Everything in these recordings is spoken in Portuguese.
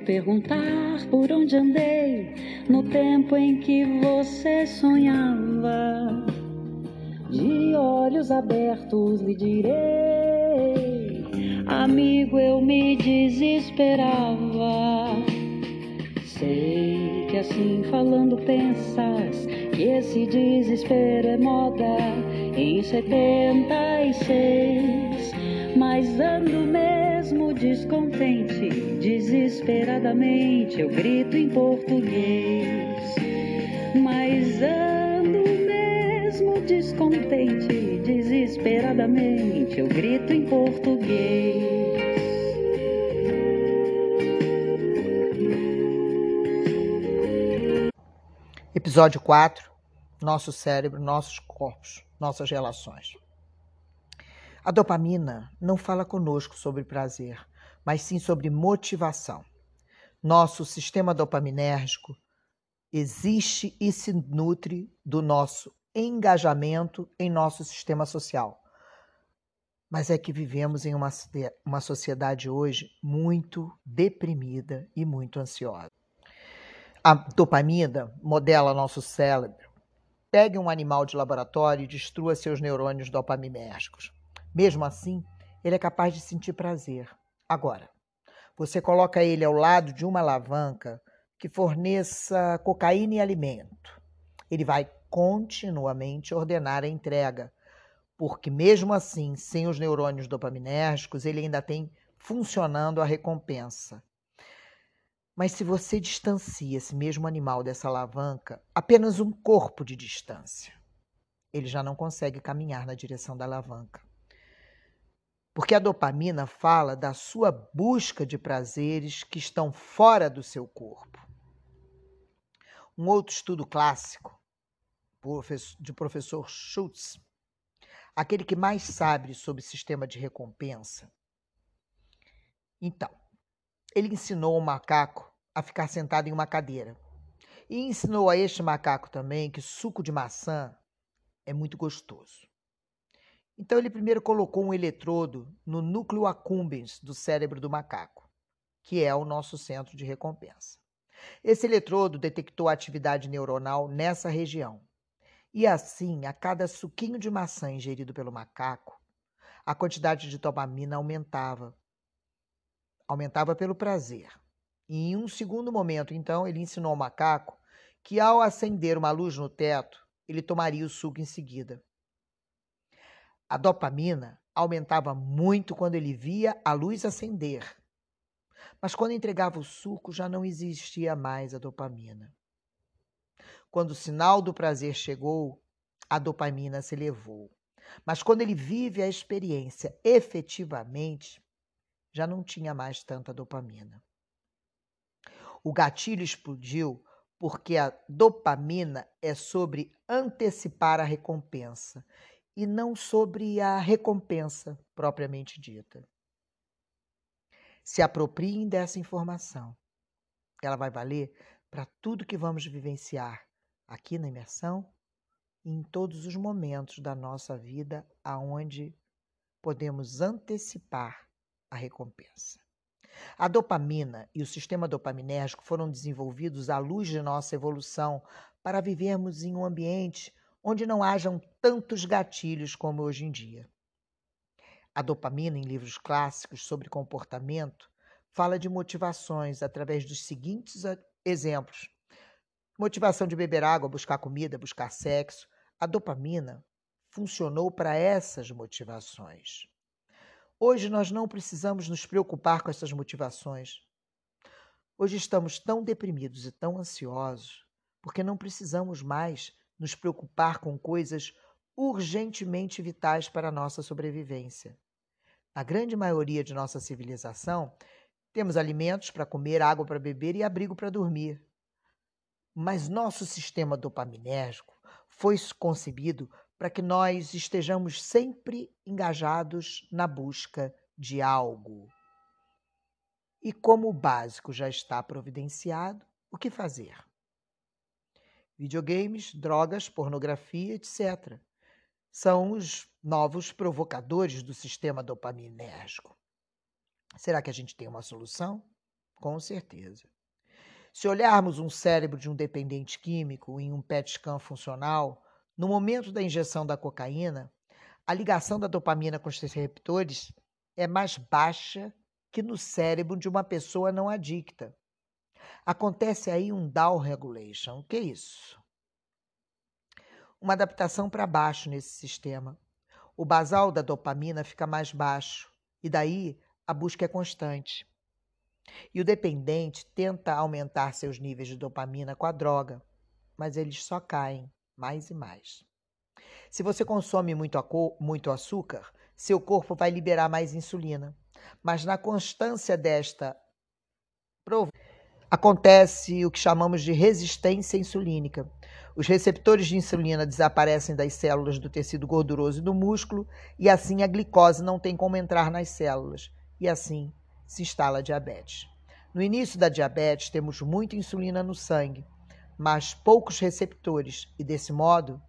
perguntar por onde andei no tempo em que você sonhava, de olhos abertos lhe direi, amigo, eu me desesperava. Sei que assim falando pensas que esse desespero é moda em setenta e seis, mas ando mesmo descontente, desesperadamente eu grito em português. Mas ando mesmo descontente, desesperadamente eu grito em português. Episódio 4: Nosso cérebro, nossos corpos, nossas relações. A dopamina não fala conosco sobre prazer, mas sim sobre motivação. Nosso sistema dopaminérgico existe e se nutre do nosso engajamento em nosso sistema social. Mas é que vivemos em uma, uma sociedade hoje muito deprimida e muito ansiosa. A dopamina modela nosso cérebro. Pegue um animal de laboratório e destrua seus neurônios dopaminérgicos. Mesmo assim, ele é capaz de sentir prazer. Agora, você coloca ele ao lado de uma alavanca que forneça cocaína e alimento. Ele vai continuamente ordenar a entrega, porque mesmo assim, sem os neurônios dopaminérgicos, ele ainda tem funcionando a recompensa. Mas se você distancia esse mesmo animal dessa alavanca, apenas um corpo de distância, ele já não consegue caminhar na direção da alavanca. Porque a dopamina fala da sua busca de prazeres que estão fora do seu corpo. Um outro estudo clássico de professor Schultz, aquele que mais sabe sobre sistema de recompensa. Então, ele ensinou o macaco a ficar sentado em uma cadeira. E ensinou a este macaco também que suco de maçã é muito gostoso. Então ele primeiro colocou um eletrodo no núcleo accumbens do cérebro do macaco, que é o nosso centro de recompensa. Esse eletrodo detectou a atividade neuronal nessa região. E assim, a cada suquinho de maçã ingerido pelo macaco, a quantidade de dopamina aumentava. Aumentava pelo prazer. E em um segundo momento, então, ele ensinou ao macaco que ao acender uma luz no teto, ele tomaria o suco em seguida. A dopamina aumentava muito quando ele via a luz acender. Mas quando entregava o suco, já não existia mais a dopamina. Quando o sinal do prazer chegou, a dopamina se elevou. Mas quando ele vive a experiência efetivamente, já não tinha mais tanta dopamina. O gatilho explodiu porque a dopamina é sobre antecipar a recompensa e não sobre a recompensa propriamente dita. Se apropriem dessa informação. Ela vai valer para tudo que vamos vivenciar aqui na imersão e em todos os momentos da nossa vida aonde podemos antecipar a recompensa. A dopamina e o sistema dopaminérgico foram desenvolvidos à luz de nossa evolução para vivermos em um ambiente onde não hajam tantos gatilhos como hoje em dia. A dopamina, em livros clássicos sobre comportamento, fala de motivações através dos seguintes exemplos: motivação de beber água, buscar comida, buscar sexo. A dopamina funcionou para essas motivações. Hoje nós não precisamos nos preocupar com essas motivações. Hoje estamos tão deprimidos e tão ansiosos porque não precisamos mais nos preocupar com coisas urgentemente vitais para a nossa sobrevivência. Na grande maioria de nossa civilização, temos alimentos para comer, água para beber e abrigo para dormir. Mas nosso sistema dopaminérgico foi concebido para que nós estejamos sempre engajados na busca de algo. E como o básico já está providenciado, o que fazer? Videogames, drogas, pornografia, etc. São os novos provocadores do sistema dopaminérgico. Será que a gente tem uma solução? Com certeza. Se olharmos um cérebro de um dependente químico em um PET scan funcional, no momento da injeção da cocaína, a ligação da dopamina com os receptores é mais baixa que no cérebro de uma pessoa não adicta. Acontece aí um down regulation. O que é isso? Uma adaptação para baixo nesse sistema. O basal da dopamina fica mais baixo e daí a busca é constante. E o dependente tenta aumentar seus níveis de dopamina com a droga, mas eles só caem mais e mais. Se você consome muito, muito açúcar, seu corpo vai liberar mais insulina. Mas na constância desta acontece o que chamamos de resistência insulínica. Os receptores de insulina desaparecem das células do tecido gorduroso e do músculo, e assim a glicose não tem como entrar nas células, e assim se instala a diabetes. No início da diabetes, temos muita insulina no sangue, mas poucos receptores, e desse modo,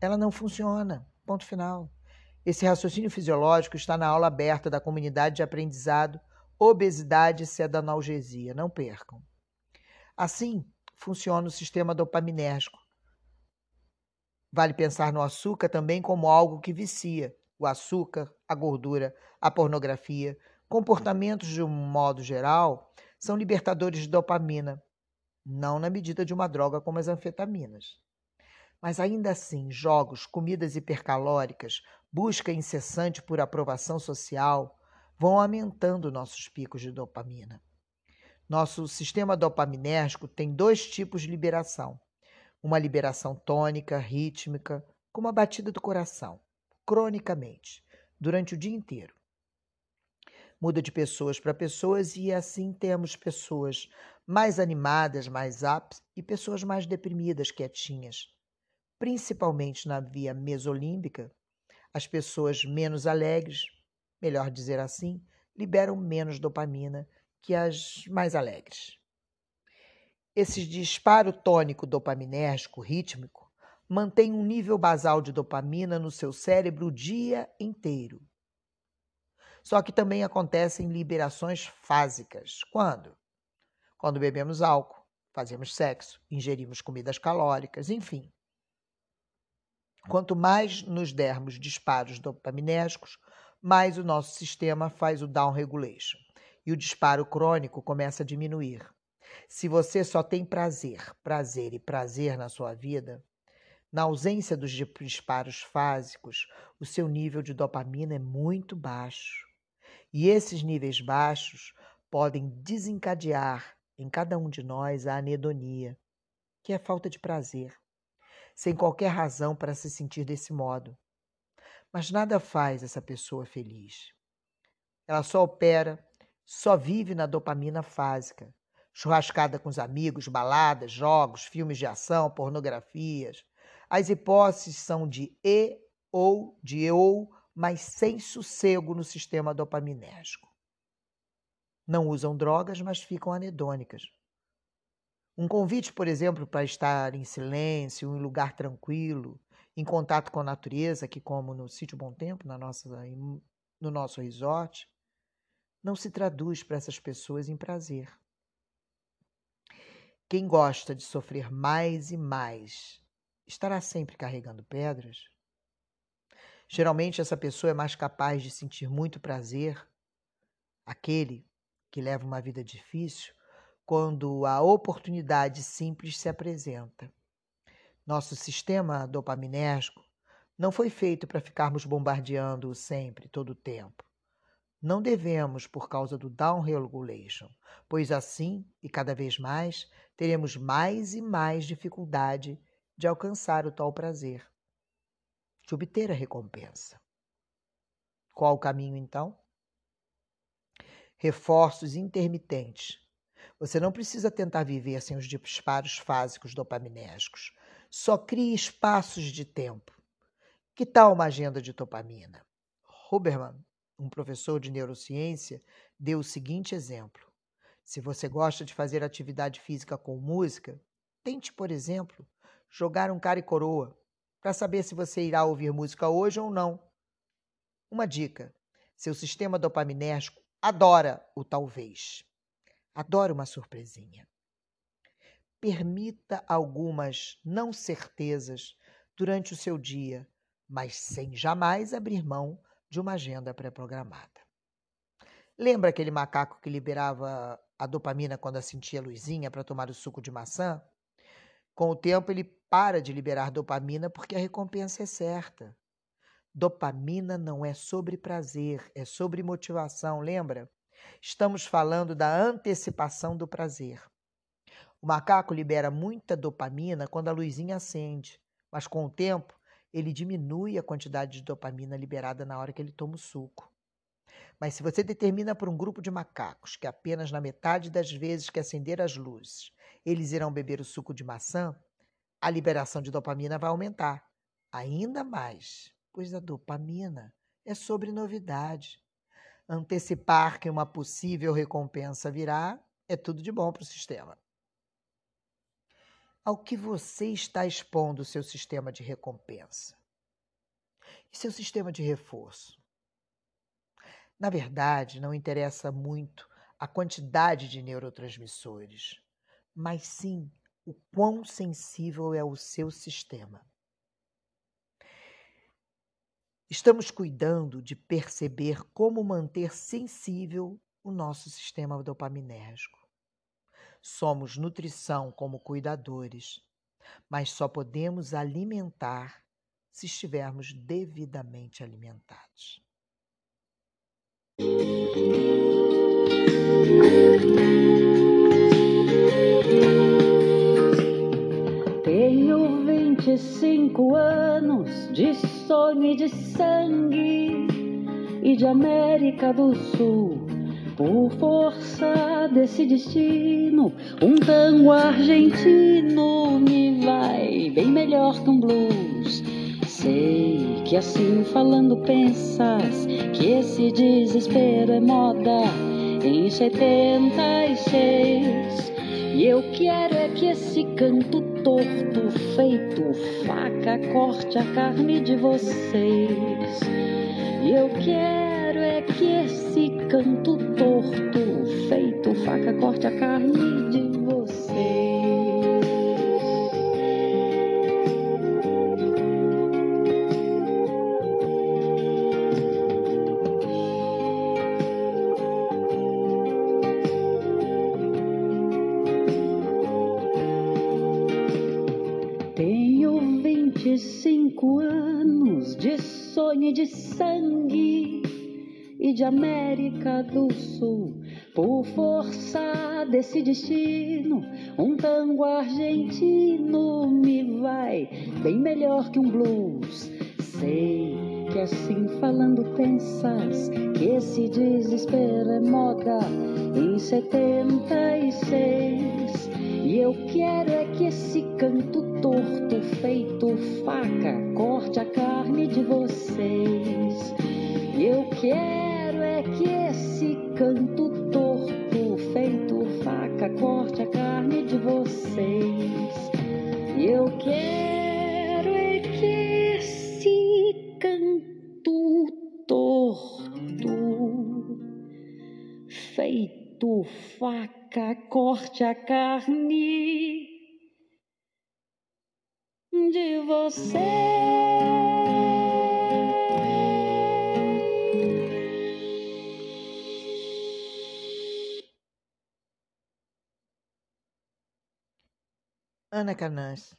ela não funciona. Ponto final. Esse raciocínio fisiológico está na aula aberta da comunidade de aprendizado Obesidade e Sedanalgesia. Não percam. Assim, funciona o sistema dopaminérgico. Vale pensar no açúcar também como algo que vicia. O açúcar, a gordura, a pornografia, comportamentos de um modo geral, são libertadores de dopamina, não na medida de uma droga como as anfetaminas. Mas ainda assim, jogos, comidas hipercalóricas, busca incessante por aprovação social vão aumentando nossos picos de dopamina. Nosso sistema dopaminérgico tem dois tipos de liberação: uma liberação tônica, rítmica, como a batida do coração, cronicamente, durante o dia inteiro. Muda de pessoas para pessoas e assim temos pessoas mais animadas, mais aptas e pessoas mais deprimidas, quietinhas principalmente na via mesolímbica, as pessoas menos alegres, melhor dizer assim, liberam menos dopamina que as mais alegres. Esse disparo tônico dopaminérgico rítmico mantém um nível basal de dopamina no seu cérebro o dia inteiro. Só que também acontecem liberações fásicas. Quando? Quando bebemos álcool, fazemos sexo, ingerimos comidas calóricas, enfim. Quanto mais nos dermos disparos dopaminérgicos, mais o nosso sistema faz o down regulation e o disparo crônico começa a diminuir. Se você só tem prazer, prazer e prazer na sua vida, na ausência dos disparos fásicos, o seu nível de dopamina é muito baixo. E esses níveis baixos podem desencadear em cada um de nós a anedonia, que é falta de prazer sem qualquer razão para se sentir desse modo. Mas nada faz essa pessoa feliz. Ela só opera, só vive na dopamina fásica, churrascada com os amigos, baladas, jogos, filmes de ação, pornografias. As hipóteses são de e ou de ou, mas sem sossego no sistema dopaminérgico. Não usam drogas, mas ficam anedônicas. Um convite, por exemplo, para estar em silêncio, em lugar tranquilo, em contato com a natureza, que como no sítio Bom Tempo, na nossa, no nosso resort, não se traduz para essas pessoas em prazer. Quem gosta de sofrer mais e mais estará sempre carregando pedras? Geralmente, essa pessoa é mais capaz de sentir muito prazer, aquele que leva uma vida difícil, quando a oportunidade simples se apresenta. Nosso sistema dopaminérgico não foi feito para ficarmos bombardeando-o sempre, todo o tempo. Não devemos, por causa do down regulation, pois assim, e cada vez mais, teremos mais e mais dificuldade de alcançar o tal prazer, de obter a recompensa. Qual o caminho, então? Reforços intermitentes você não precisa tentar viver sem os disparos fásicos dopaminérgicos. Só crie espaços de tempo. Que tal uma agenda de dopamina? Huberman, um professor de neurociência, deu o seguinte exemplo. Se você gosta de fazer atividade física com música, tente, por exemplo, jogar um cara e coroa para saber se você irá ouvir música hoje ou não. Uma dica: seu sistema dopaminérgico adora o talvez. Adora uma surpresinha. Permita algumas não certezas durante o seu dia, mas sem jamais abrir mão de uma agenda pré-programada. Lembra aquele macaco que liberava a dopamina quando sentia luzinha para tomar o suco de maçã? Com o tempo, ele para de liberar dopamina porque a recompensa é certa. Dopamina não é sobre prazer, é sobre motivação, lembra? Estamos falando da antecipação do prazer. O macaco libera muita dopamina quando a luzinha acende, mas com o tempo ele diminui a quantidade de dopamina liberada na hora que ele toma o suco. Mas se você determina para um grupo de macacos que apenas na metade das vezes que acender as luzes eles irão beber o suco de maçã, a liberação de dopamina vai aumentar ainda mais, pois a dopamina é sobre novidade. Antecipar que uma possível recompensa virá é tudo de bom para o sistema. Ao que você está expondo o seu sistema de recompensa? E seu sistema de reforço? Na verdade, não interessa muito a quantidade de neurotransmissores, mas sim o quão sensível é o seu sistema. Estamos cuidando de perceber como manter sensível o nosso sistema dopaminérgico. Somos nutrição como cuidadores, mas só podemos alimentar se estivermos devidamente alimentados. Música 25 anos de sonho e de sangue e de América do Sul. Por força desse destino, um tango argentino me vai bem melhor que um blues. Sei que assim falando pensas que esse desespero é moda em 76. E eu quero é que esse canto torto feito faca corte a carne de vocês. E eu quero é que esse canto torto feito faca corte a carne de de sangue e de América do Sul. Por força desse destino, um tango argentino me vai bem melhor que um blues. Sei que assim falando pensas que esse desespero é moda em 76. E eu quero é que esse canto torto feito corte a carne de você. Ana Canães,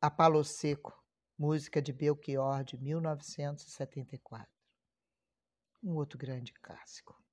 A Palo Seco, música de Belchior de 1974. Um outro grande clássico.